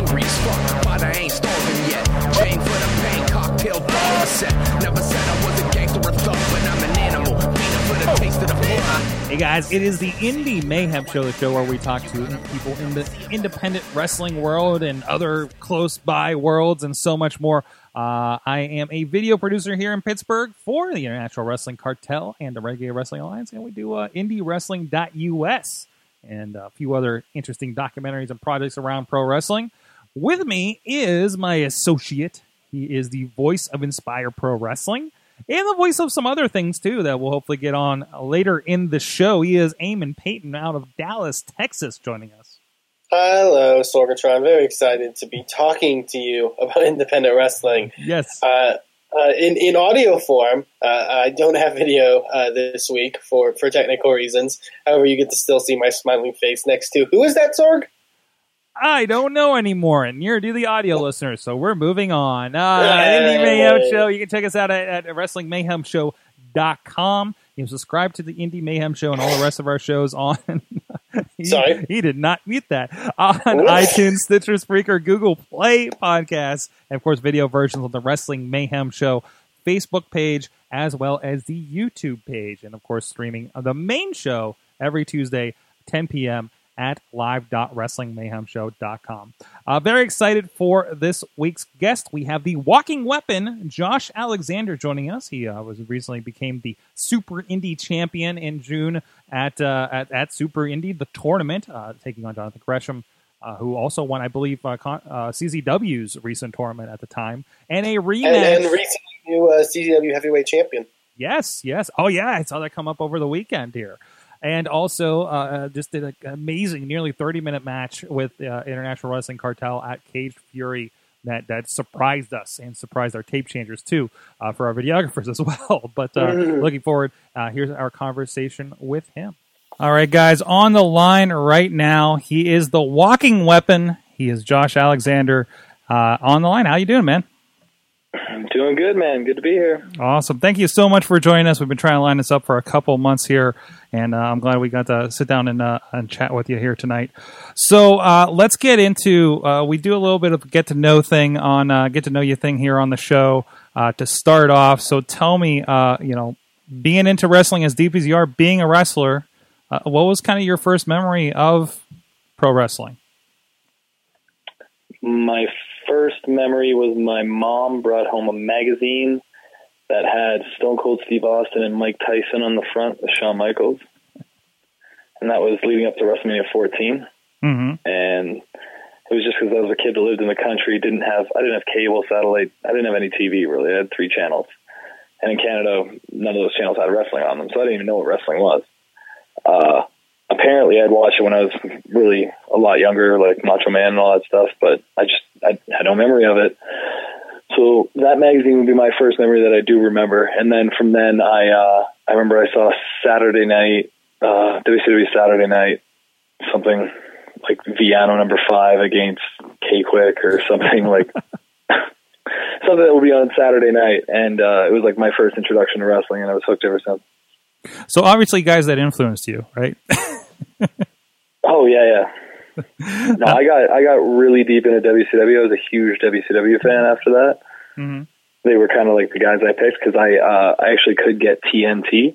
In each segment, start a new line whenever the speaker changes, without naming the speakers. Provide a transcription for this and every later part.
Hungry as fuck, but I ain't starving yet. For the pain, cocktail bar set. Never said I was a gangster or thug, but I'm an animal.
Hey guys, it is the Indy Mayhem Show, the show where we talk to people in the independent wrestling world and other close by worlds and so much more. Uh, I am a video producer here in Pittsburgh for the International Wrestling Cartel and the Renegade Wrestling Alliance, and we do uh, IndieWrestling.us and a few other interesting documentaries and projects around pro wrestling. With me is my associate. He is the voice of Inspire Pro Wrestling and the voice of some other things too that we'll hopefully get on later in the show. He is Eamon Paton out of Dallas, Texas, joining us.
Hello, Sorgatron. Very excited to be talking to you about independent wrestling.
Yes.
Uh, uh, in in audio form, uh, I don't have video uh, this week for for technical reasons. However, you get to still see my smiling face next to who is that Sorg?
I don't know anymore, and you're the audio listeners, so we're moving on. Uh, Indy Mayhem Show. You can check us out at, at WrestlingMayhemShow.com. You can subscribe to the Indy Mayhem Show and all the rest of our shows on. he,
Sorry.
he did not mute that on iTunes, Stitcher, Spreaker, Google Play podcasts, and of course, video versions of the Wrestling Mayhem Show Facebook page as well as the YouTube page, and of course, streaming of the main show every Tuesday, 10 p.m. at live.wrestlingmayhemshow.com. Uh, very excited for this week's guest. We have the walking weapon, Josh Alexander, joining us. He uh, was recently became the Super Indy champion in June at uh, at, at Super Indy, the tournament, uh, taking on Jonathan Gresham. Uh, who also won, I believe, uh, con- uh, CZW's recent tournament at the time, and a rematch.
And, and recently new uh, CZW heavyweight champion.
Yes, yes. Oh, yeah. I saw that come up over the weekend here. And also, uh, just did an amazing, nearly 30 minute match with uh, International Wrestling Cartel at Caged Fury that, that surprised us and surprised our tape changers too uh, for our videographers as well. But uh, looking forward, uh, here's our conversation with him. All right, guys, on the line right now, he is the walking weapon. He is Josh Alexander uh, on the line. How you doing, man?
I'm doing good, man. Good to be here.
Awesome. Thank you so much for joining us. We've been trying to line this up for a couple months here, and uh, I'm glad we got to sit down and, uh, and chat with you here tonight. So uh, let's get into. Uh, we do a little bit of get to know thing on uh, get to know you thing here on the show uh, to start off. So tell me, uh, you know, being into wrestling as deep as you are, being a wrestler, uh, what was kind of your first memory of pro wrestling?
My first memory was my mom brought home a magazine that had Stone Cold Steve Austin and Mike Tyson on the front with Shawn Michaels. And that was leading up to WrestleMania 14.
Mm-hmm.
And it was just because I was a kid that lived in the country, didn't have, I didn't have cable, satellite, I didn't have any TV really. I had three channels. And in Canada, none of those channels had wrestling on them, so I didn't even know what wrestling was. Uh, apparently, I'd watch it when I was really a lot younger, like Macho Man and all that stuff, but I just I had no memory of it. So that magazine would be my first memory that I do remember. And then from then, I uh, I remember I saw Saturday night, uh, WCW Saturday night, something like Viano number five against K Quick or something like something that would be on Saturday night, and uh, it was like my first introduction to wrestling, and I was hooked ever since.
So obviously, guys that influenced you, right?
Oh yeah, yeah. No, I got I got really deep into WCW. I was a huge WCW fan after that.
Mhm.
They were kind of like the guys I picked because I uh, I actually could get TNT,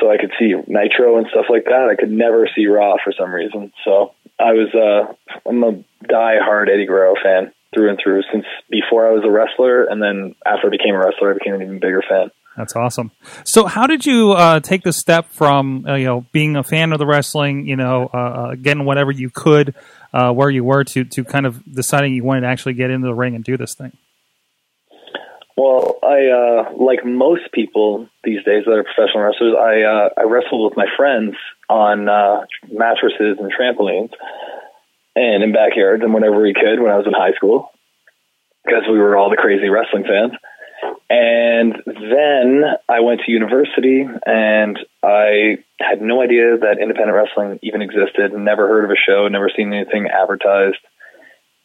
so I could see Nitro and stuff like that. I could never see Raw for some reason. So I was uh, I'm a die-hard Eddie Guerrero fan through and through since before I was a wrestler, and then after I became a wrestler, I became an even bigger fan.
That's awesome. So, how did you uh, take the step from uh, you know being a fan of the wrestling, you know, uh, uh, getting whatever you could uh, where you were to to kind of deciding you wanted to actually get into the ring and do this thing?
Well, I uh, like most people these days that are professional wrestlers. I I wrestled with my friends on mattresses and trampolines, and in backyards and whenever we could when I was in high school because we were all the crazy wrestling fans. And then I went to university and I had no idea that independent wrestling even existed, never heard of a show, never seen anything advertised.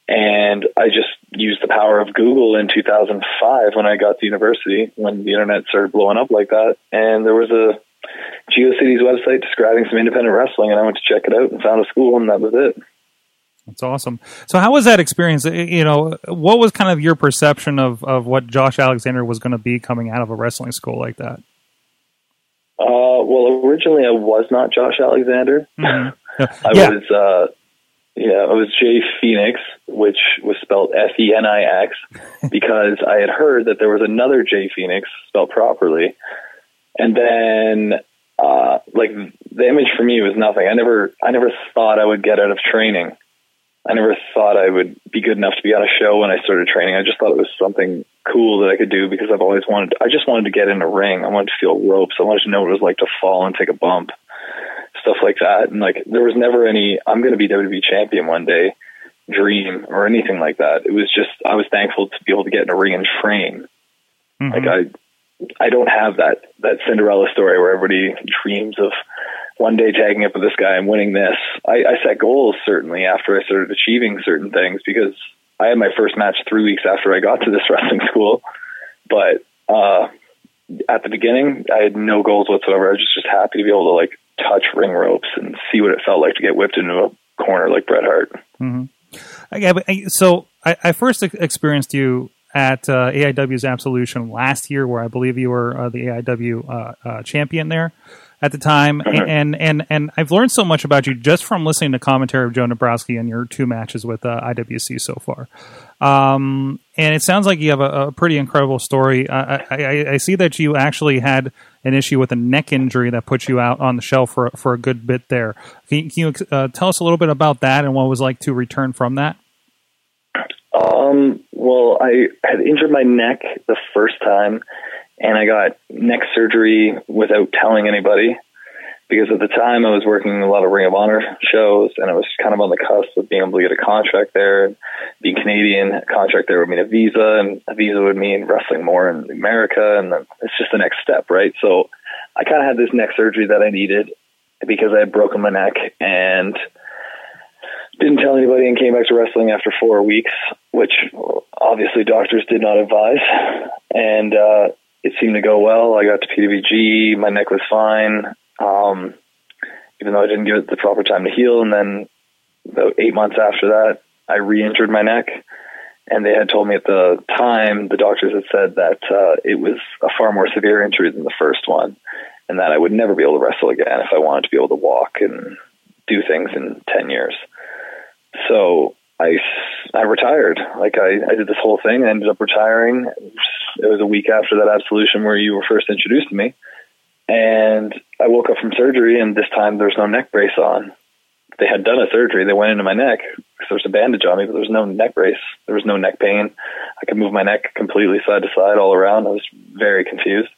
And I just used the power of Google in 2005 when I got to university, when the internet started blowing up like that. And there was a GeoCities website describing some independent wrestling, and I went to check it out and found a school, and that was it.
That's awesome. So, how was that experience? You know, what was kind of your perception of, of what Josh Alexander was going to be coming out of a wrestling school like that?
Uh, well, originally I was not Josh Alexander.
Mm-hmm.
I
yeah.
was, uh, yeah, I was Jay Phoenix, which was spelled F E N I X, because I had heard that there was another Jay Phoenix spelled properly, and then uh, like the image for me was nothing. I never, I never thought I would get out of training. I never thought I would be good enough to be on a show when I started training. I just thought it was something cool that I could do because I've always wanted. I just wanted to get in a ring. I wanted to feel ropes. I wanted to know what it was like to fall and take a bump, stuff like that. And like there was never any. I'm going to be WWE champion one day, dream or anything like that. It was just I was thankful to be able to get in a ring and train.
Mhm.
Like I, I don't have that that Cinderella story where everybody dreams of one day tagging up with this guy and winning this. I, I set goals certainly after I started achieving certain things because I had my first match three weeks after I got to this wrestling school. But uh, at the beginning, I had no goals whatsoever. I was just, just happy to be able to like touch ring ropes and see what it felt like to get whipped into a corner like Bret Hart.
But, uh, so I, I first experienced you at uh, AIW's Absolution last year, where I believe you were uh, the AIW uh, uh, champion there at the time, and and and I've learned so much about you just from listening to commentary of Joe Nebraski and your two matches with uh, IWC so far. Um, and it sounds like you have a, a pretty incredible story. I, I, I see that you actually had an issue with a neck injury that put you out on the shelf for for a good bit there. Can, you- can you uh, tell us a little bit about that and what it was like to return from that?
Um, well, I had injured my neck the first time, and I got neck surgery without telling anybody because at the time I was working a lot of Ring of Honor shows, and I was kind of on the cusp of being able to get a contract there. And being Canadian, a contract there would mean a visa, and a visa would mean wrestling more in America, and it's just the next step, right? So I kind of had this neck surgery that I needed because I had broken my neck and didn't tell anybody and came back to wrestling after four weeks, which obviously doctors did not advise. And uh, it seemed to go well. I got to PWG. My neck was fine, um, even though I didn't give it the proper time to heal. And then about eight months after that, I re-injured my neck. And they had told me at the time, the doctors had said that uh, it was a far more severe injury than the first one, and that I would never be able to wrestle again if I wanted to be able to walk and do things in 10 years so I, I retired. Like I, I did this whole thing. I ended up retiring. It was a week after that absolution where you were first introduced to me. And I woke up from surgery and this time there's no neck brace on. They had done a surgery. They went into my neck because there was a bandage on me, but there was no neck brace. There was no neck pain. I could move my neck completely side to side all around. I was very confused.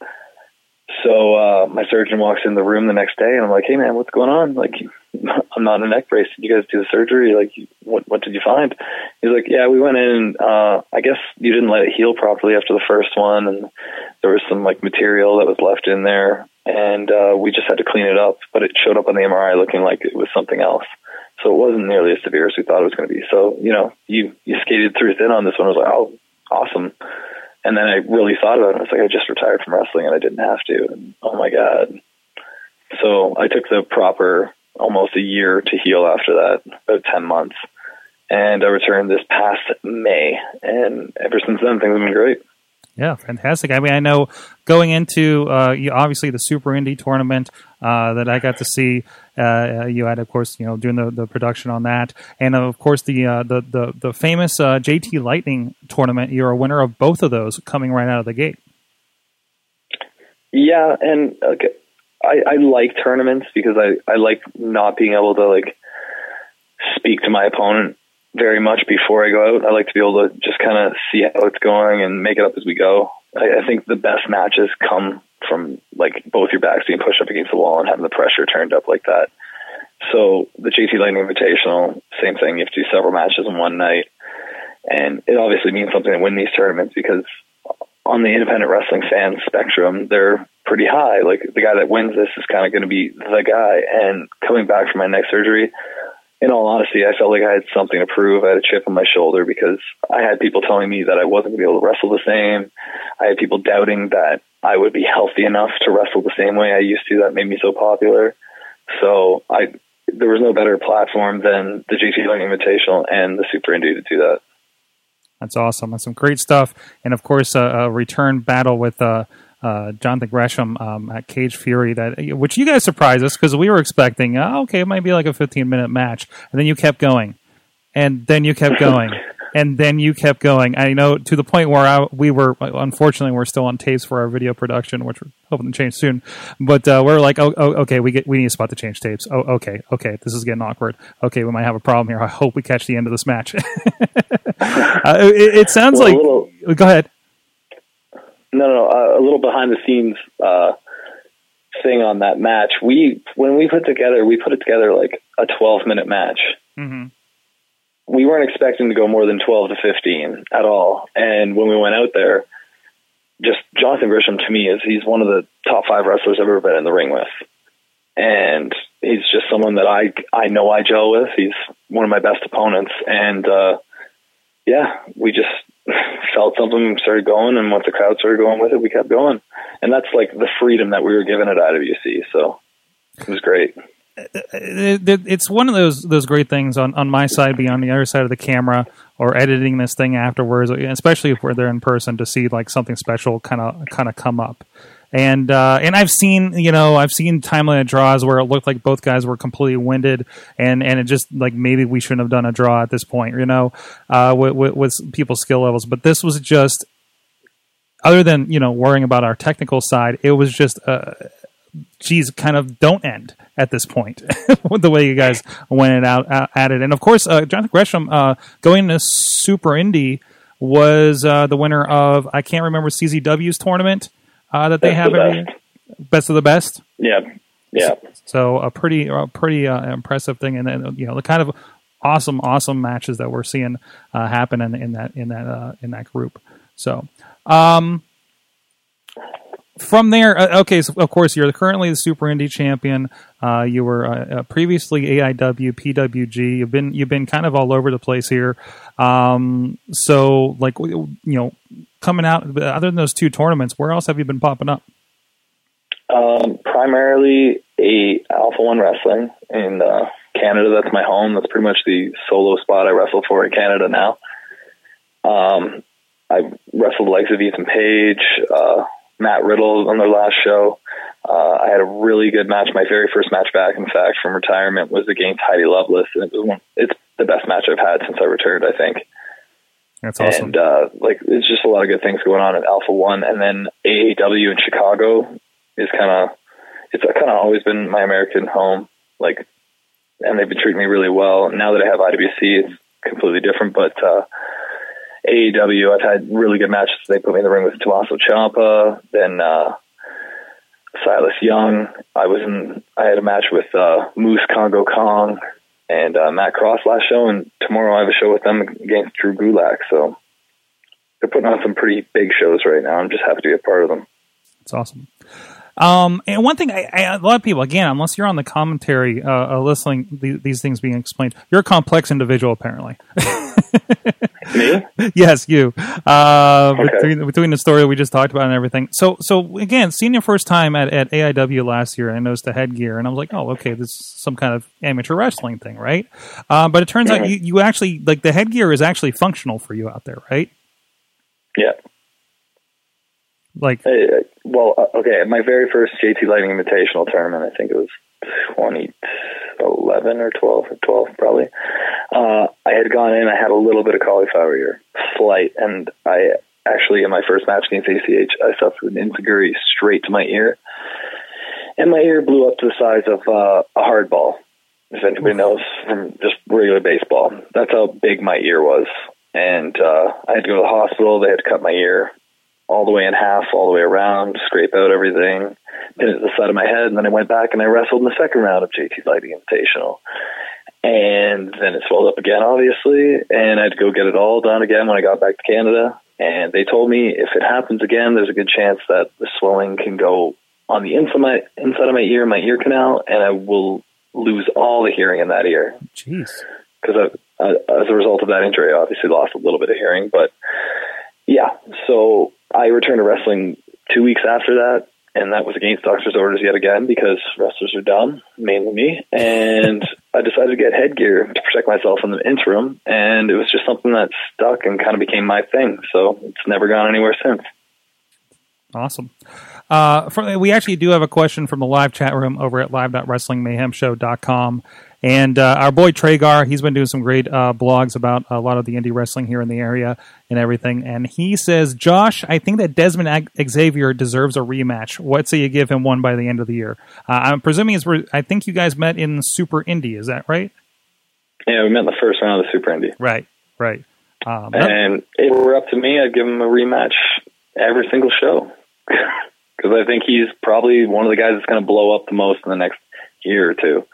So uh, my surgeon walks in the room the next day, and I'm like, "Hey, man, what's going on? Like, I'm not in a neck brace. Did you guys do the surgery? Like, what what did you find?" He's like, "Yeah, we went in. And, uh, I guess you didn't let it heal properly after the first one, and there was some like material that was left in there, and uh, we just had to clean it up. But it showed up on the MRI looking like it was something else." So it wasn't nearly as severe as we thought it was going to be. So, you know, you, you skated through thin on this one. I was like, oh, awesome. And then I really thought about it. I was like, I just retired from wrestling and I didn't have to. And oh my God. So I took the proper almost a year to heal after that, about 10 months. And I returned this past May. And ever since then, things have been great.
Yeah, fantastic. I mean, I know going into uh, obviously the Super Indy tournament uh, that I got to see. Uh, you had, of course, you know, doing the, the production on that, and of course the uh, the, the the famous uh, JT Lightning tournament. You're a winner of both of those, coming right out of the gate.
Yeah, and okay, I, I like tournaments because I, I like not being able to like speak to my opponent very much before I go out. I like to be able to just kind of see how it's going and make it up as we go. I, I think the best matches come from like both your backs being pushed up against the wall and having the pressure turned up like that. So the JT Lightning Invitational, same thing. You have to do several matches in one night, and it obviously means something to win these tournaments because on the independent wrestling fan spectrum, they're pretty high. Like the guy that wins this is kind of going to be the guy. And coming back from my neck surgery, in all honesty, I felt like I had something to prove. I had a chip on my shoulder because I had people telling me that I wasn't going to be able to wrestle the same. I had people doubting that I would be healthy enough to wrestle the same way I used to. That made me so popular. So I, there was no better platform than the JT Lightning Invitational and the Super Indy to do that.
That's awesome. That's some great stuff. And of course, uh, a return battle with uh, uh, Jonathan Gresham um, at Cage Fury, that which you guys surprised us because we were expecting, oh, okay, it might be like a 15 minute match. And then you kept going. And then you kept going. and then you kept going. I know to the point where I, we were, unfortunately, we're still on tapes for our video production, which we're hoping to change soon. But uh, we're like, oh, oh, okay, we get we need a spot to change tapes. Oh, okay, okay, this is getting awkward. Okay, we might have a problem here. I hope we catch the end of this match. uh, it, it, sounds well, like. Little, go ahead.
No, no, uh, a little behind the scenes uh, thing on that match. We when we put together, we put it together like a twelve minute match. Mm-hmm we weren't expecting to go more than 12 to 15 at all. And when we went out there, just Jonathan Gresham to me is he's one of the top five wrestlers I've ever been in the ring with. And he's just someone that I I know I gel with. He's one of my best opponents. And uh yeah, we just felt something started going and once the crowd started going with it, we kept going. And that's like the freedom that we were given at IWC. So it was great
it's one of those those great things on, on my side, being on the other side of the camera or editing this thing afterwards, especially if we're there in person to see like something special kind of kind of come up. And uh, and I've seen you know I've seen time limit draws where it looked like both guys were completely winded and and it just like maybe we shouldn't have done a draw at this point you know uh, with, with, with people's skill levels but this was just other than you know worrying about our technical side it was just uh, geez, kind of don't end at this point with the way you guys went it out, at it. And of course, uh, Jonathan Gresham uh, going to Super Indy was uh, the winner of I can't remember CZW's tournament uh, that they best have every best. best of the best.
Yeah, yeah.
So a pretty, a pretty uh, impressive thing, and then you know the kind of awesome, awesome matches that we're seeing uh, happen in, in that in that in that group. So. Um, from there, uh, okay, so of course you're currently the Super Indy champion. Uh, you were uh, uh previously AIW, PWG. You've been you've been kind of all over the place here. Um, so, like you know, coming out other than those two tournaments, where else have you been popping up?
Um, primarily a Alpha One Wrestling in uh, Canada. That's my home. That's pretty much the solo spot I wrestle for in Canada now. Um, I wrestled the likes of Ethan Page. Uh, Matt Riddle on their last show. Uh, I had a really good match. My very first match back, in fact, from retirement was against Heidi Lovelace, and it was one, it's the best match I've had since I returned. I think.
That's awesome.
And uh, like, it's just a lot of good things going on at Alpha One, and then AAW in Chicago is kind of it's kind of always been my American home. Like, and they've been treating me really well. Now that I have IWC, it's completely different, but. uh AAW, I've had really good matches. They put me in the ring with Tommaso Ciampa, then uh, Silas Young. I was in. I had a match with uh, Moose Kongo Kong and uh, Matt Cross last show, and tomorrow I have a show with them against Drew Gulak. So they're putting on some pretty big shows right now. I'm just happy to be a part of them.
It's awesome. Um, and one thing, I, I, a lot of people, again, unless you're on the commentary, uh, uh listening the, these things being explained, you're a complex individual, apparently.
Me?
yes, you. Uh, okay. between, between the story we just talked about and everything. So, so again, seeing your first time at, at AIW last year, I noticed the headgear, and I was like, oh, okay, this is some kind of amateur wrestling thing, right? Uh, but it turns mm-hmm. out you, you actually like the headgear is actually functional for you out there, right?
Yeah.
Like,
well, uh, okay, my very first JT Lightning Invitational tournament, I think it was 2011 or 12 or 12 probably. Uh, I had gone in, I had a little bit of cauliflower ear, slight, and I actually in my first match against ACH, I suffered an enzuigiri straight to my ear, and my ear blew up to the size of uh, a hard ball. If anybody knows from just regular baseball, that's how big my ear was. And uh, I had to go to the hospital. They had to cut my ear all the way in half, all the way around, scrape out everything, pin it to the side of my head, and then I went back and I wrestled in the second round of JT Lightning Invitational. And then it swelled up again, obviously, and I had to go get it all done again when I got back to Canada. And they told me if it happens again, there's a good chance that the swelling can go on the inside of my, inside of my ear, my ear canal, and I will lose all the hearing in that ear.
Jeez.
Because as a result of that injury, I obviously lost a little bit of hearing. But yeah, so I returned to wrestling two weeks after that, and that was against doctor's orders yet again because wrestlers are dumb, mainly me. And I decided to get headgear to protect myself in the interim, and it was just something that stuck and kind of became my thing. So it's never gone anywhere since.
Awesome. Uh, for, we actually do have a question from the live chat room over at live.wrestlingmayhemshow.com. And uh, our boy Tragar, he's been doing some great uh, blogs about a lot of the indie wrestling here in the area and everything. And he says, Josh, I think that Desmond Xavier deserves a rematch. What say you give him one by the end of the year? Uh, I'm presuming it's. where I think you guys met in Super Indy. Is that right?
Yeah, we met in the first round of the Super Indy.
Right, right. Um,
and if it were up to me, I'd give him a rematch every single show because I think he's probably one of the guys that's going to blow up the most in the next year or two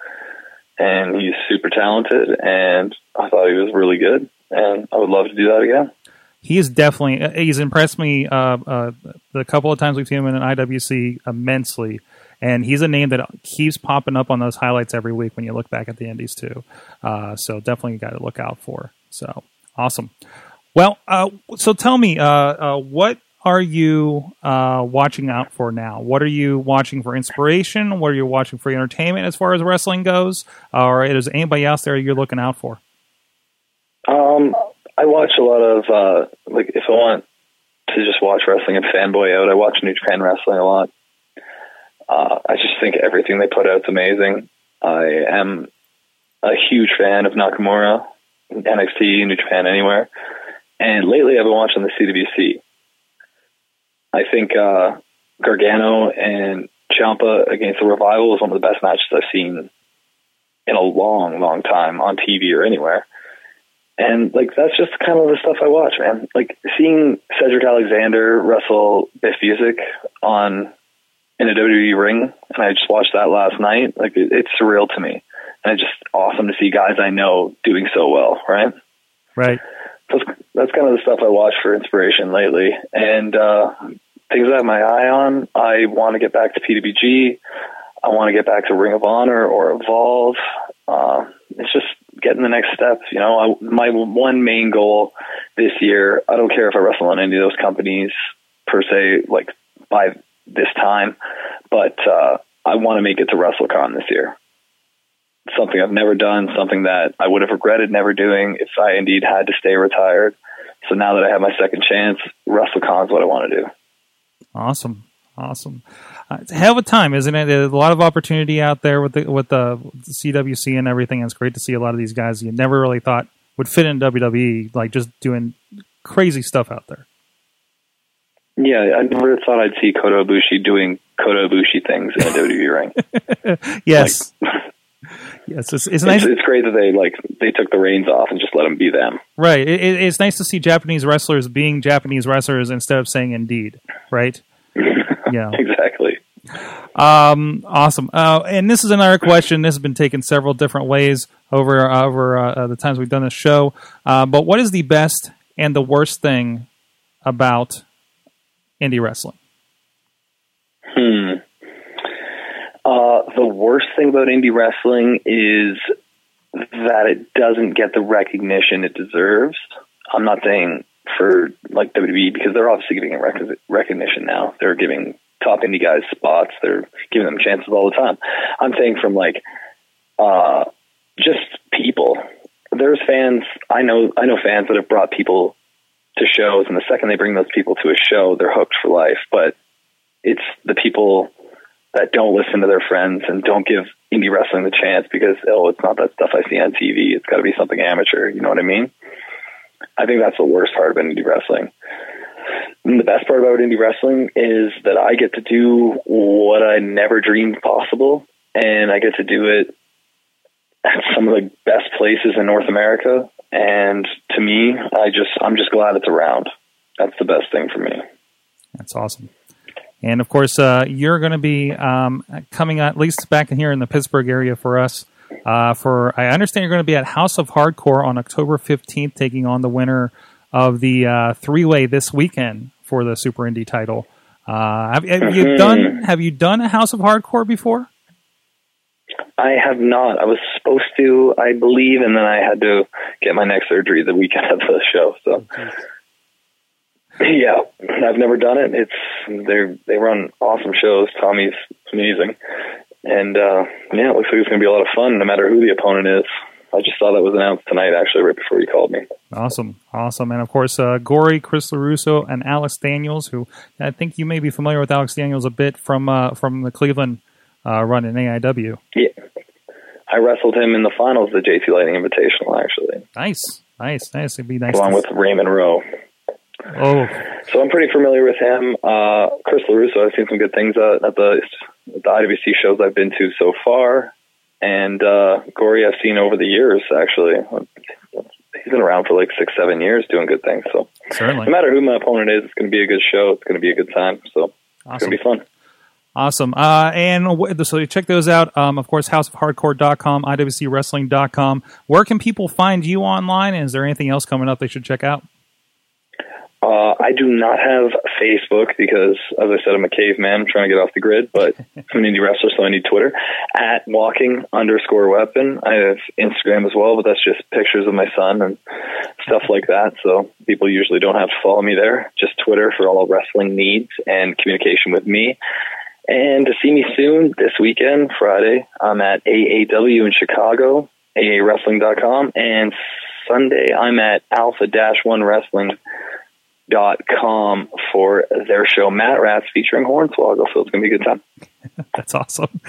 and he's super talented, and I thought he was really good, and I would love to do that again.
He is definitely uh, he's impressed me uh, uh, the couple of times we've seen him in an IWC immensely, and he's a name that keeps popping up on those highlights every week when you look back at the Indies too. Uh, so definitely guy to look out for. So awesome. Well, uh, so tell me, uh, what are you uh, watching out for now? What are you watching for inspiration? What are you watching for entertainment as far as wrestling goes? Or is anybody else there you're looking out for?
Um, I watch a lot of uh, like if I want to just watch wrestling and fanboy out, I watch New Japan Wrestling a lot. Uh, I just think everything they put out is amazing. I am a huge fan of Nakamura, NXT, New Japan, anywhere. And lately, I've been watching the CWC. I think uh, Gargano and Ciampa against the Revival is one of the best matches I've seen in a long, long time on TV or anywhere. And like that's just kind of the stuff I watch, man. Like seeing Cedric Alexander wrestle Biff Busick on in a WWE ring, and I just watched that last night. Like it, it's surreal to me, and it's just awesome to see guys I know doing so well. Right.
Right
that's, that's kind of the stuff I watch for inspiration lately. And uh, things I have my eye on, I want to get back to PWG. I want to get back to Ring of Honor or Evolve. Uh, it's just getting the next step. You know, I, my one main goal this year, I don't care if I wrestle on any of those companies per se, like by this time, but uh, I want to make it to WrestleCon this year something I've never done, something that I would have regretted never doing if I indeed had to stay retired. So now that I have my second chance, WrestleCon is what I want to do.
Awesome, awesome. Uh, it's a hell of a time, isn't it? There's a lot of opportunity out there with the with the CWC and everything. it's great to see a lot of these guys you never really thought would fit in WWE, like just doing crazy stuff out there.
Yeah, I never thought I'd see Kota Ibushi doing Kota Ibushi things in a WWE
ring. yes. Like, Yes, it's, it's nice.
It's, it's, great that they like they took the reins off and just let them be them.
Right. It, it's nice to see Japanese wrestlers being Japanese wrestlers instead of saying "indeed." Right.
yeah. Exactly.
Um, awesome. Uh, and this is another question. This has been taken several different ways over uh, over uh, the times we've done this show. Uh, but what is the best and the worst thing about indie wrestling?
Hmm. Uh, the worst thing about indie wrestling is that it doesn't get the recognition it deserves. I'm not saying for like WWE because they're obviously giving it rec- recognition now. They're giving top indie guys spots. They're giving them chances all the time. I'm saying from like uh, just people. There's fans. I know. I know fans that have brought people to shows, and the second they bring those people to a show, they're hooked for life. But it's the people that don't listen to their friends and don't give indie wrestling the chance because oh, it's not that stuff I see on TV. It's got to be something amateur. You know what I mean? I think that's the worst part about indie wrestling. And the best part about indie wrestling is that I get to do what I never dreamed possible, and I get to do it at some of the best places in North America. And to me, I just I'm just glad it's around. That's the best thing for me.
That's awesome. And of course, uh, you're going to be um, coming at least back in here in the Pittsburgh area for us. Uh, for I understand you're going to be at House of Hardcore on October 15th, taking on the winner of the uh, three way this weekend for the Super Indy title. Uh, have, have you done Have you done a House of Hardcore before?
I have not. I was supposed to, I believe, and then I had to get my neck surgery the weekend of the show. So, yeah, I've never done it. It's they they run awesome shows. Tommy's amazing, and uh, yeah, it looks like it's going to be a lot of fun, no matter who the opponent is. I just saw that was announced tonight, actually, right before you called me.
Awesome, awesome, and of course, uh, Gory, Chris LaRusso, and Alex Daniels, who I think you may be familiar with Alex Daniels a bit from uh, from the Cleveland uh, run in AIW.
Yeah, I wrestled him in the finals of the JT Lightning Invitational, actually.
Nice, nice, nice. It'd be nice.
Along with Raymond Rowe.
Oh,
so I'm pretty familiar with him. Uh, Chris LaRusso, I've seen some good things uh, at the the IWC shows I've been to so far. And uh, Gory, I've seen over the years, actually. He's been around for like six, seven years doing good things. So
certainly.
no matter who my opponent is, it's going to be a good show. It's going to be a good time. So
awesome.
it's going to be fun.
Awesome. Uh, and so you check those out. Um, of course, houseofhardcore.com, iwcwrestling.com. Where can people find you online? And is there anything else coming up they should check out?
Uh, I do not have Facebook because, as I said, I'm a caveman I'm trying to get off the grid, but I'm an indie wrestler, so I need Twitter. At walking underscore weapon. I have Instagram as well, but that's just pictures of my son and stuff like that. So people usually don't have to follow me there. Just Twitter for all wrestling needs and communication with me. And to see me soon this weekend, Friday, I'm at AAW in Chicago, AAWrestling.com, and Sunday I'm at Alpha One Wrestling dot com for their show Matt Rats featuring Hornswoggle. So it's to be a good time.
That's awesome.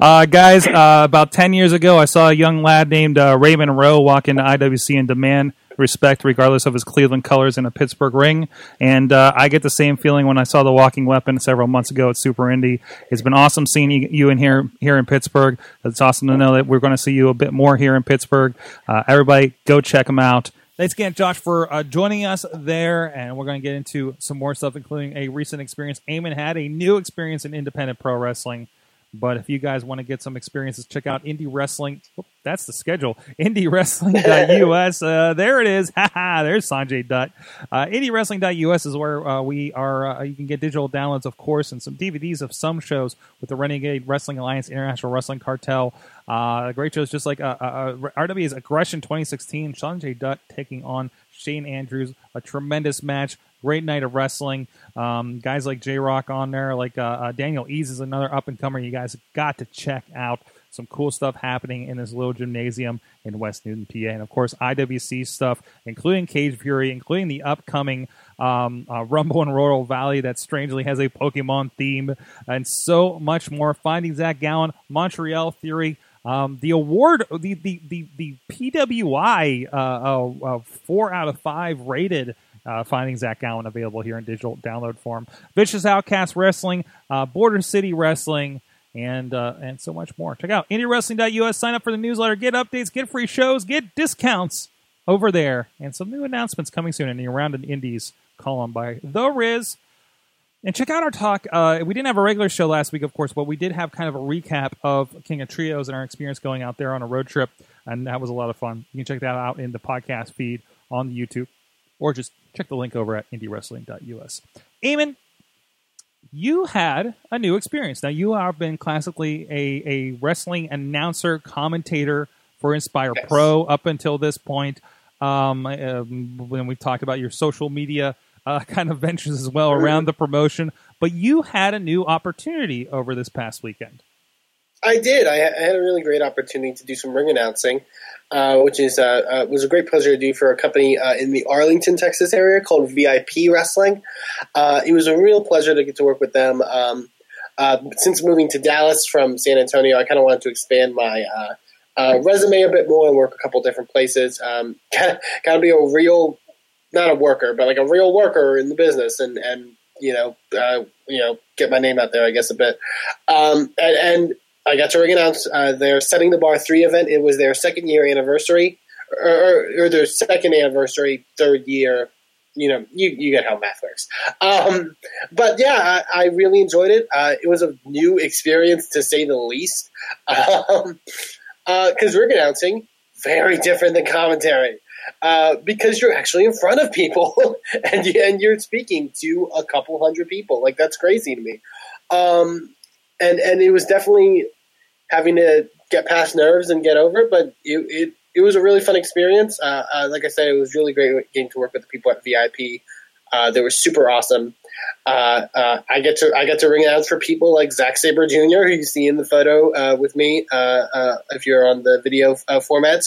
Uh, guys, uh, about 10 years ago, I saw a young lad named uh, Raymond Rowe walk into IWC and demand respect regardless of his Cleveland colors in a Pittsburgh ring. And uh, I get the same feeling when I saw the walking weapon several months ago at Super Indy. It's been awesome seeing you in here here in Pittsburgh. It's awesome to know that we're going to see you a bit more here in Pittsburgh. Uh, everybody, go check them out. Thanks again, Josh, for uh, joining us there. And we're going to get into some more stuff, including a recent experience. Eamon had a new experience in independent pro wrestling. But if you guys want to get some experiences, check out Indie Wrestling. Oh, that's the schedule. IndieWrestling.us. Uh, there it is. There's Sanjay Dutt. Uh, IndieWrestling.us is where uh, we are. Uh, you can get digital downloads, of course, and some DVDs of some shows with the Renegade Wrestling Alliance, International Wrestling Cartel. Uh, great shows, just like uh, uh, RW's Aggression 2016. Sanjay Dutt taking on Shane Andrews. A tremendous match. Great night of wrestling. Um, guys like J Rock on there, like uh, uh, Daniel Ease is another up and comer. You guys got to check out some cool stuff happening in this little gymnasium in West Newton, PA, and of course IWC stuff, including Cage Fury, including the upcoming um, uh, Rumble in Royal Valley that strangely has a Pokemon theme, and so much more. Finding Zach Gowen, Montreal Theory. Um, the award, the the the, the PWI uh, uh, uh, four out of five rated uh, finding Zach Gowen available here in digital download form. Vicious Outcast Wrestling, uh, Border City Wrestling, and uh, and so much more. Check out IndieWrestling.us. Sign up for the newsletter. Get updates. Get free shows. Get discounts over there, and some new announcements coming soon in the Around the Indies column by The Riz. And check out our talk. Uh, we didn't have a regular show last week, of course, but we did have kind of a recap of King of Trios and our experience going out there on a road trip, and that was a lot of fun. You can check that out in the podcast feed on the YouTube or just check the link over at indiewrestling.us. Eamon, you had a new experience. Now, you have been classically a, a wrestling announcer, commentator for Inspire yes. Pro up until this point. Um, um, when we've talked about your social media uh, kind of ventures as well around the promotion, but you had a new opportunity over this past weekend.
I did. I, had a really great opportunity to do some ring announcing, uh, which is uh, uh, was a great pleasure to do for a company uh, in the Arlington, Texas area called VIP Wrestling. Uh, it was a real pleasure to get to work with them. Um, uh, since moving to Dallas from San Antonio, I kind of wanted to expand my resume a bit more and work a couple different places. Um, kind of be a real, not a worker, but like a real worker in the business, and and you know, you know, get my name out there, I guess a bit. Um, and, and I got to ring announce uh, their setting the bar three event. It was their second year anniversary, or, or, or their second anniversary, third year you know, you, you get how math works. Um, but yeah, I, I really enjoyed it. Uh, it was a new experience to say the least. Um, because ring announcing very different than commentary. Uh, because you're actually in front of people and you, and you're speaking to a couple hundred people. Like that's crazy to me. Um, and and it was definitely having to get past nerves and get over, it, but it, it it was a really fun experience. Uh, uh, like I said, it was really great getting to work with the people at VIP. Uh, they were super awesome. Uh, uh, I get to I get to ring out for people like Zack Sabre Jr., who you see in the photo uh, with me if you're on the video formats.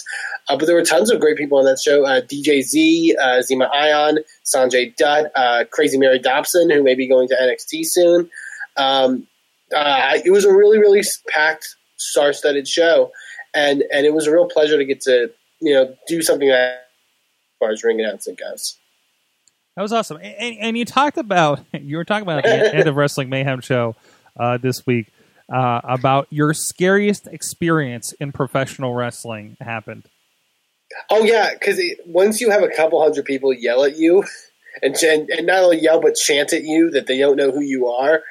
but there were tons of great people on that show: DJ Z, Zema Ion, Sanjay Dutt, Crazy Mary Dobson, who may be going to NXT soon. Um, it was a really really packed, star-studded show and and it was a real pleasure to get to you know do something that as far as ring announcing goes.
That was awesome, and, and you talked about you were talking about the end of Wrestling Mayhem show uh, this week uh, about your scariest experience in professional wrestling happened.
Oh yeah, because once you have a couple hundred people yell at you, and, and not only yell but chant at you that they don't know who you are,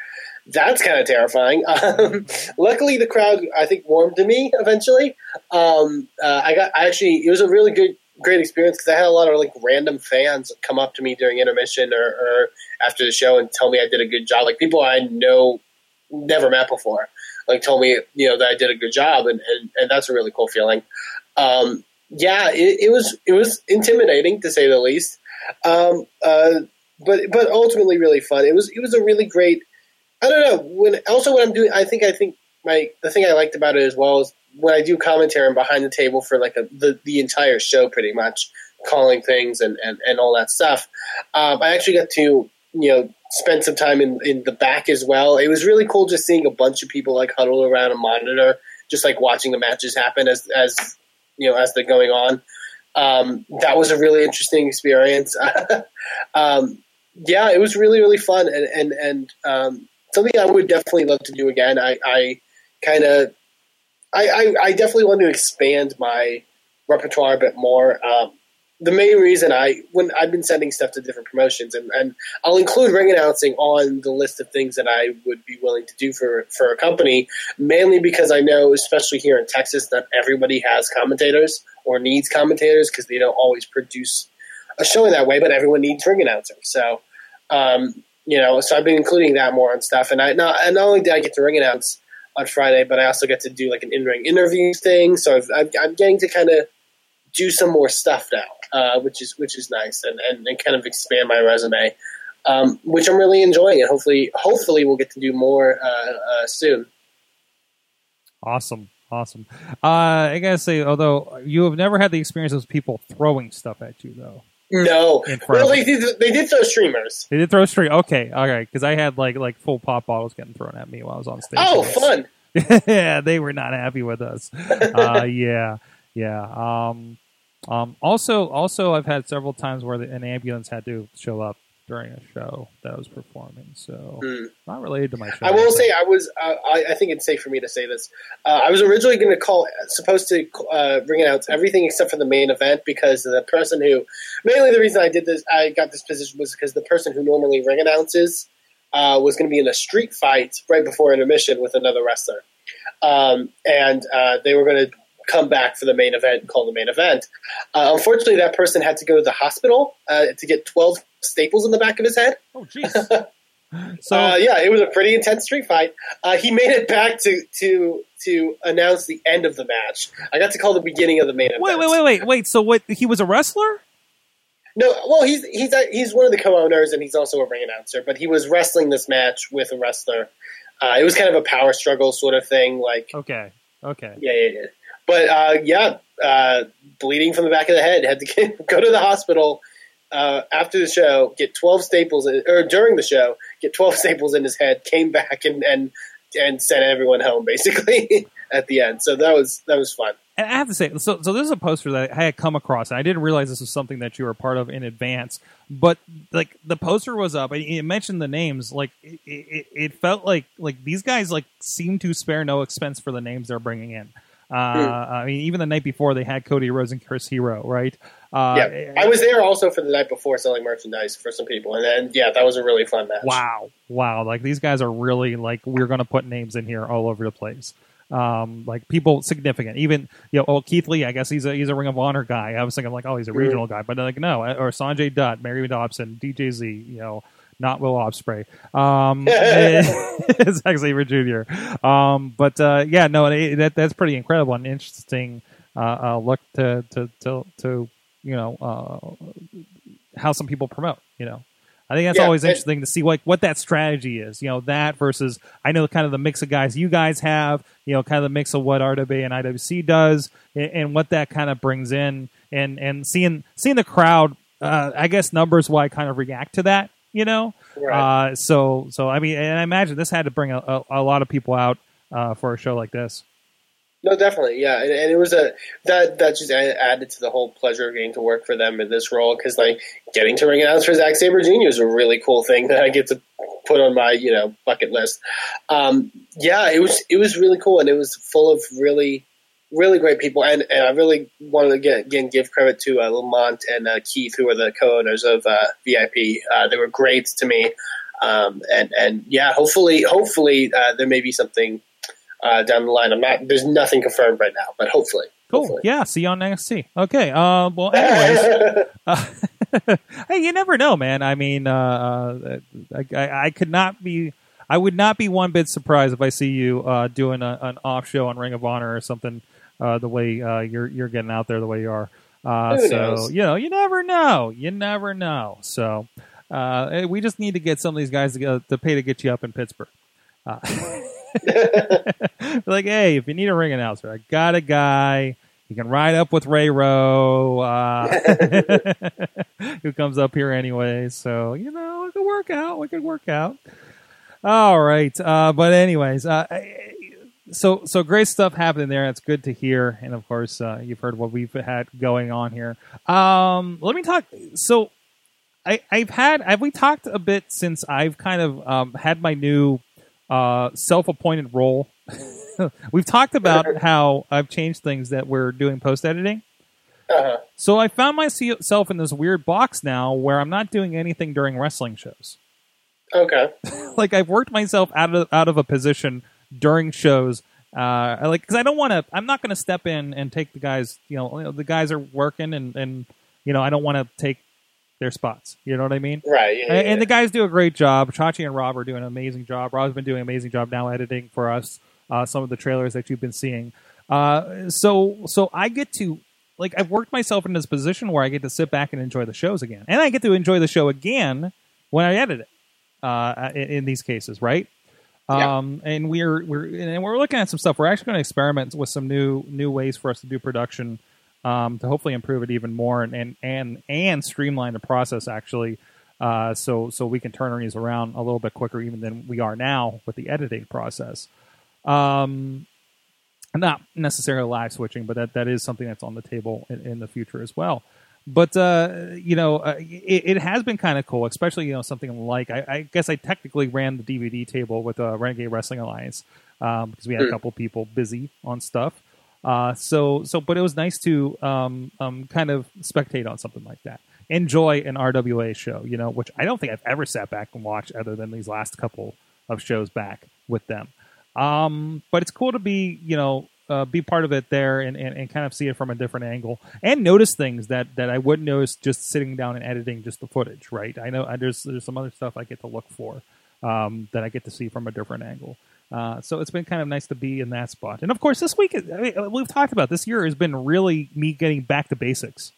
that's kind of terrifying. Um, luckily, the crowd I think warmed to me eventually. Um, uh, I got I actually it was a really good great experience because I had a lot of like random fans come up to me during intermission or, or, after the show and tell me I did a good job. Like people I know never met before, like told me you know that I did a good job, and and, and that's a really cool feeling. Um, yeah, it, it, was it was intimidating to say the least, um, uh, but but ultimately really fun. It was it was a really great I don't know. When also when I'm doing, I think I think my the thing I liked about it as well is when I do commentary and behind the table for like a, the the entire show, pretty much calling things and and, and all that stuff. Um, I actually got to you know spend some time in in the back as well. It was really cool just seeing a bunch of people like huddled around a monitor, just like watching the matches happen as as you know as they're going on. Um, that was a really interesting experience. um, yeah, it was really really fun and and and um, something I would definitely love to do again. I, I kind of, I, I, I, definitely want to expand my repertoire a bit more. Um, the main reason I, when I've been sending stuff to different promotions, and, and I'll include ring announcing on the list of things that I would be willing to do for for a company, mainly because I know, especially here in Texas, that everybody has commentators or needs commentators because they don't always produce a show in that way, but everyone needs ring announcers. So um, you know, so I've been including that more and stuff. And I not and not only did I get to ring announce on Friday, but I also get to do like an in ring interview thing. So i am getting to kind of do some more stuff now, uh, which is which is nice and, and, and kind of expand my resume, um, which I'm really enjoying. And hopefully, hopefully we'll get to do more uh, uh, soon.
Awesome. Awesome. Uh, I gotta say, although you have never had the experience of people throwing stuff at you, though.
No, well, they did. They did throw streamers.
They did throw stream. Okay, all right. Because I had like like full pop bottles getting thrown at me while I was on stage.
Oh, fun!
yeah, they were not happy with us. uh, yeah, yeah. Um, um, also, also, I've had several times where the, an ambulance had to show up during a show that I was performing. So mm. not related to my show.
I will say I was. Uh, I, I, think it's safe for me to say this. Uh, I was originally going to call, supposed to uh, bring out everything except for the main event because the person who, mainly the reason I did this, I got this position was because the person who normally ring announces uh, was going to be in a street fight right before intermission with another wrestler, um, and uh, they were going to come back for the main event called the main event. Uh, unfortunately, that person had to go to the hospital uh, to get 12 staples in the back of his head.
Oh, jeez.
so uh, yeah, it was a pretty intense street fight. Uh, he made it back to to to announce the end of the match. I got to call the beginning of the main event.
Wait, wait, wait, wait, wait. So what? He was a wrestler?
No, well, he's he's he's one of the co-owners and he's also a ring announcer. But he was wrestling this match with a wrestler. Uh, it was kind of a power struggle sort of thing. Like
okay, okay,
yeah, yeah, yeah. But uh, yeah, uh, bleeding from the back of the head. Had to get, go to the hospital uh, after the show, get 12 staples, in, or during the show, get 12 staples in his head, came back and, and, and sent everyone home basically at the end. So that was, that was fun.
And I have to say, so, so this is a poster that I had come across, and I didn't realize this was something that you were part of in advance. But like the poster was up, and it mentioned the names. Like it, it, it felt like like these guys like seem to spare no expense for the names they're bringing in. Uh, I mean, even the night before they had Cody Rhodes and Chris Hero, right? Uh,
yeah, I was there also for the night before selling merchandise for some people, and then yeah, that was a really fun match.
Wow, wow! Like these guys are really like we're going to put names in here all over the place. Um, like people significant, even you know, oh Keith Lee, I guess he's a he's a Ring of Honor guy. I was thinking like, oh, he's a regional guy, but like no, or Sanjay Dutt, Mary Dobson, DJZ, you know, not Will Ospreay. Um, it's actually Zack Sabre Jr. Um, but uh, yeah, no, it, that that's pretty incredible and interesting. Uh, uh, look to, to to to you know uh, how some people promote. You know, I think that's
Yeah,
always interesting to see like what that strategy is. You know, that versus I know kind of the mix of guys you guys have. You know, kind of the mix of what RWA and IWC does, and, and what that kind of brings in, and and seeing seeing the crowd. Uh, I guess numbers why kind of react to that. You know,
Right.
uh, so so I mean, and I imagine this had to bring a, a, a lot of people out uh, for a show like this.
No, definitely, yeah, and, and it was a that that just added to the whole pleasure of getting to work for them in this role because like getting to ring announce for Zack Sabre Jr. is a really cool thing that I get to put on my you know bucket list. Um, yeah, it was it was really cool and it was full of really really great people and, and I really wanted to get, again give credit to uh, Lamont and uh, Keith who are the co-owners of uh, VIP. Uh, they were great to me, um, and and yeah, hopefully hopefully uh, there may be something uh, down the line. I'm not. There's nothing confirmed right now, but hopefully.
Cool.
Hopefully.
Yeah. See you on NXT. Okay. Uh, well, anyways, hey, you never know, man. I mean, uh, I, I, I could not be. I would not be one bit surprised if I see you uh, doing a, an off show on Ring of Honor or something. Uh, the way uh, you're you're getting out there, the way you are. Uh, so
knows?
you know, you never know. You never know. So uh, we just need to get some of these guys to, get, to pay to get you up in Pittsburgh. Uh, like, hey, if you need a ring announcer, I got a guy. You can ride up with Ray Rowe, uh, who comes up here anyway. So you know, it could work out. It could work out. All right, uh, but anyways, uh, so so great stuff happening there. It's good to hear, and of course, uh, you've heard what we've had going on here. Um, let me talk. So I, I've had have we talked a bit since I've kind of um, had my new uh, self-appointed role. We've talked about how I've changed things that we're doing post editing.
Uh-huh.
So I found myself in this weird box now where I'm not doing anything during wrestling shows.
Okay.
like I've worked myself out of out of a position during shows. Uh, like because I don't want to. I'm not going to step in and take the guys. You know, you know, the guys are working, and and you know, I don't want to take their spots. You know what I mean?
Right. Yeah,
and,
yeah,
and the guys do a great job. Chachi and Rob are doing an amazing job. Rob's been doing an amazing job now editing for us uh, some of the trailers that you've been seeing. Uh, so so I get to like I've worked myself in this position where I get to sit back and enjoy the shows again, and I get to enjoy the show again when I edit it. Uh, in, in these cases, right?
Yeah.
Um, and we're we're and we're looking at some stuff. We're actually going to experiment with some new new ways for us to do production um, to hopefully improve it even more and and and, and streamline the process actually. Uh, so so we can turn these around a little bit quicker even than we are now with the editing process. Um, not necessarily live switching, but that, that is something that's on the table in, in the future as well. But uh, you know, uh, it, it has been kind of cool, especially you know something like I, I guess I technically ran the DVD table with uh, Renegade Wrestling Alliance um, because we had a
Hmm.
couple people busy on stuff. Uh, so so, but it was nice to um, um, kind of spectate on something like that, enjoy an RWA show, you know, which I don't think I've ever sat back and watched other than these last couple of shows back with them. Um, but it's cool to be, you know, uh, be part of it there and, and, and kind of see it from a different angle and notice things that, that I wouldn't notice just sitting down and editing just the footage, right? I know I, there's there's some other stuff I get to look for um, that I get to see from a different angle. Uh, so it's been kind of nice to be in that spot. And of course, this week I mean, we've talked about this year has been really me getting back to basics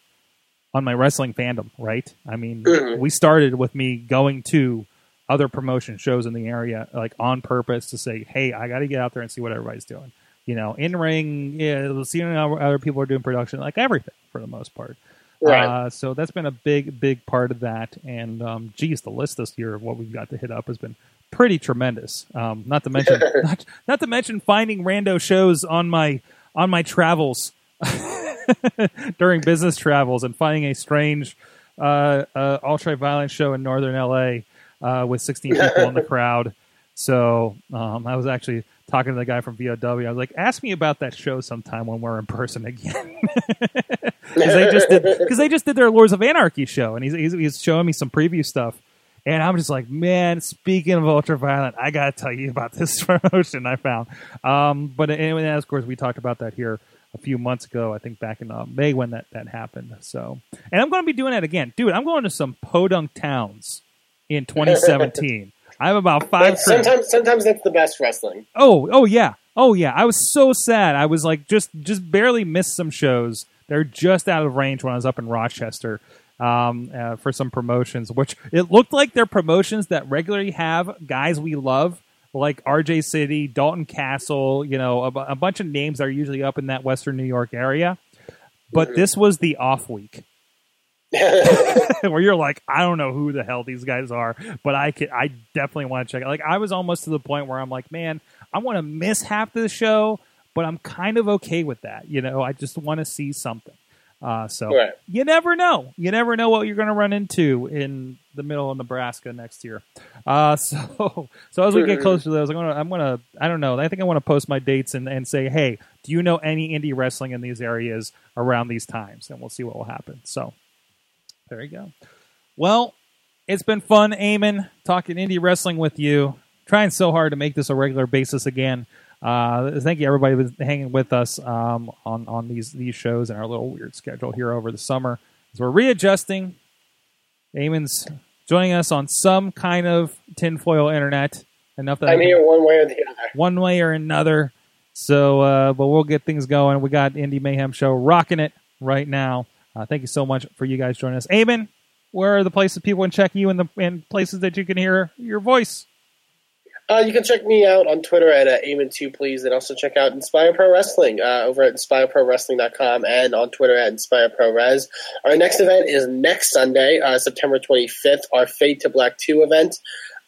on my wrestling fandom, right? I mean,
Mhm.
we started with me going to other promotion shows in the area, like on purpose to say, "Hey, I got to get out there and see what everybody's doing." You know, in ring, yeah, seeing how other people are doing production, like everything for the most part.
Right.
Uh, so that's been a big, big part of that. And um, geez, the list this year of what we've got to hit up has been pretty tremendous. Um, not to mention, not, not to mention finding rando shows on my on my travels during business travels and finding a strange uh, uh, ultra violent show in northern LA uh, with 16 people in the crowd. So um, I was actually talking to the guy from VOW. I was like, "Ask me about that show sometime when we're in person again." Because they just did because they just did their Lords of Anarchy show, and he's, he's he's showing me some preview stuff. And I'm just like, man, speaking of ultraviolet, I got to tell you about this promotion I found. Um, but anyway, as of course, we talked about that here a few months ago. I think back in uh, May when that, that happened. So, and I'm going to be doing that again, dude. I'm going to some podunk towns in 2017. I have about five.
Sometimes, sometimes that's the best wrestling.
Oh, oh yeah, oh yeah. I was so sad. I was like, just, just barely missed some shows. They're just out of range when I was up in Rochester um, uh, for some promotions, which it looked like they're promotions that regularly have guys we love, like RJ City, Dalton Castle, you know, a, a bunch of names that are usually up in that Western New York area. But mm-hmm. this was the off week. where you're like, I don't know who the hell these guys are, but I could, I definitely want to check it. Like, I was almost to the point where I'm like, man, I want to miss half the show, but I'm kind of okay with that. You know, I just want to see something. Uh, so right. you never know. You never know what you're going to run into in the middle of Nebraska next year. Uh, so so as we get closer to those, I'm gonna I'm gonna I don't know. I think I want to post my dates and, and say, hey, do you know any indie wrestling in these areas around these times? And we'll see what will happen. So there you go. Well, it's been fun, Eamon, talking indie wrestling with you. Trying so hard to make this a regular basis again. Uh, thank you everybody for hanging with us um, on on these these shows and our little weird schedule here over the summer as we're readjusting. Eamon's joining us on some kind of tinfoil internet. Enough that
I'm here one way or the other.
One way or another. So, uh, but we'll get things going. We got Indy Mayhem Show rocking it right now. Uh, thank you so much for you guys joining us. Eamon, where are the places people can check you and the and places that you can hear your voice?
Uh, you can check me out on Twitter at uh, Eamon2, please, and also check out Inspire Pro Wrestling uh, over at InspireProWrestling.com and on Twitter at InspireProRes. Our next event is next Sunday, uh, September 25th, our Fade to Black 2 event.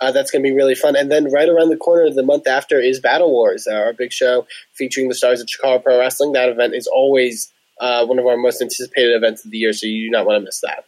Uh, that's going to be really fun. And then right around the corner, the month after, is Battle Wars, uh, our big show featuring the stars of Chicago Pro Wrestling. That event is always uh, one of our most anticipated events of the year, so you do not want to miss that.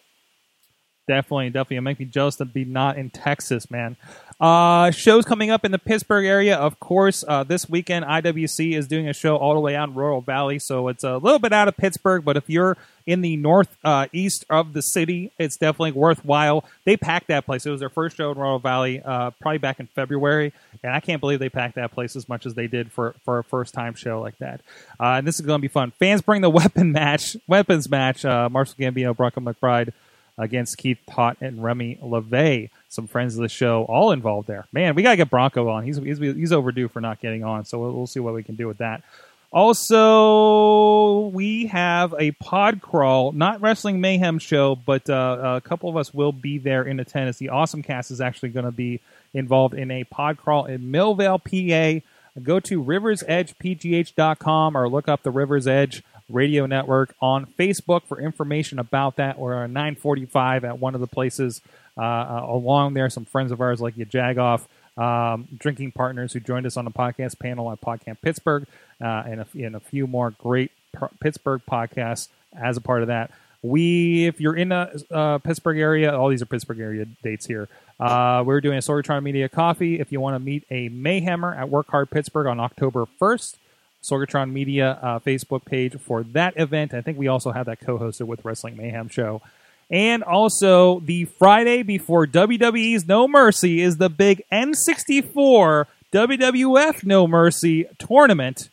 Definitely, definitely. It makes me jealous to be not in Texas, man. Uh, shows coming up in the Pittsburgh area, of course. Uh, this weekend, IWC is doing a show all the way out in Rural Valley, so it's a little bit out of Pittsburgh. But if you're in the north uh, east of the city, it's definitely worthwhile. They packed that place. It was their first show in Rural Valley, uh, probably back in February, and I can't believe they packed that place as much as they did for for a first time show like that. Uh, and this is going to be fun. Fans bring the weapon match, weapons match. Uh, Marshall Gambino, Bronco McBride against Keith Pot and Remy LeVay. Some friends of the show, all involved there. Man, we gotta get Bronco on. He's he's, he's overdue for not getting on, so we'll, we'll see what we can do with that. Also, we have a pod crawl, not Wrestling Mayhem show, but uh, a couple of us will be there in attendance. The Awesome Cast is actually going to be involved in a pod crawl in Millvale, PA. Go to riversedgepgh.com or look up the Rivers Edge Radio Network on Facebook for information about that. We're 945 at one of the places uh, uh, along there. Some friends of ours like you, Jagoff, um, drinking partners who joined us on the podcast panel at PodCamp Pittsburgh, uh, and, a, and a few more great Pittsburgh podcasts as a part of that. We, if you're in the uh, Pittsburgh area, all these are Pittsburgh area dates here. Uh, we're doing a Sorgatron Media Coffee. If you want to meet a Mayhemmer at Work Hard Pittsburgh on October 1st, Sorgatron Media uh, Facebook page for that event. I think we also have that co-hosted with Wrestling Mayhem Show. And also, the Friday before WWE's No Mercy is the big N64 WWF No Mercy tournament.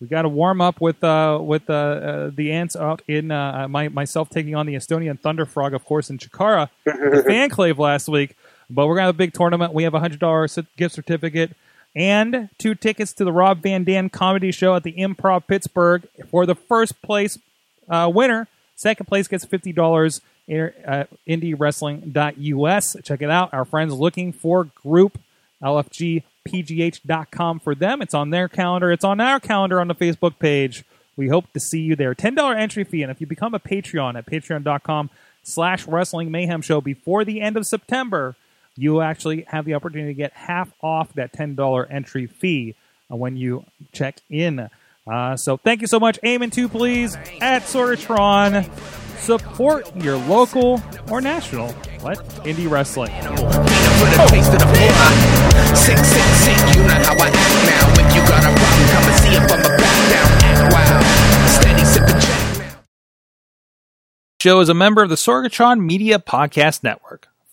We got to warm up with uh, with uh, uh, the ants out in uh, my, myself taking on the Estonian Thunder Frog, of course, in Chikara, the Fanclave last week. But we're gonna have a big tournament. We have a hundred dollar gift certificate and two tickets to the Rob Van Dam comedy show at the Improv Pittsburgh for the first place uh, winner. Second place gets fifty dollars at IndieWrestling.us. Check it out. Our friends looking for group LFGPGH.com for them. It's on their calendar. It's on our calendar on the Facebook page. We hope to see you there. $10 entry fee. And if you become a Patreon at patreon.com slash wrestling mayhem show before the end of September, you actually have the opportunity to get half off that $10 entry fee uh, when you check in. Uh, so thank you so much. Eamon two, please, at Sorgatron. Support your local or national What? Indie wrestling. Show is a member of the Sorgatron Media Podcast Network.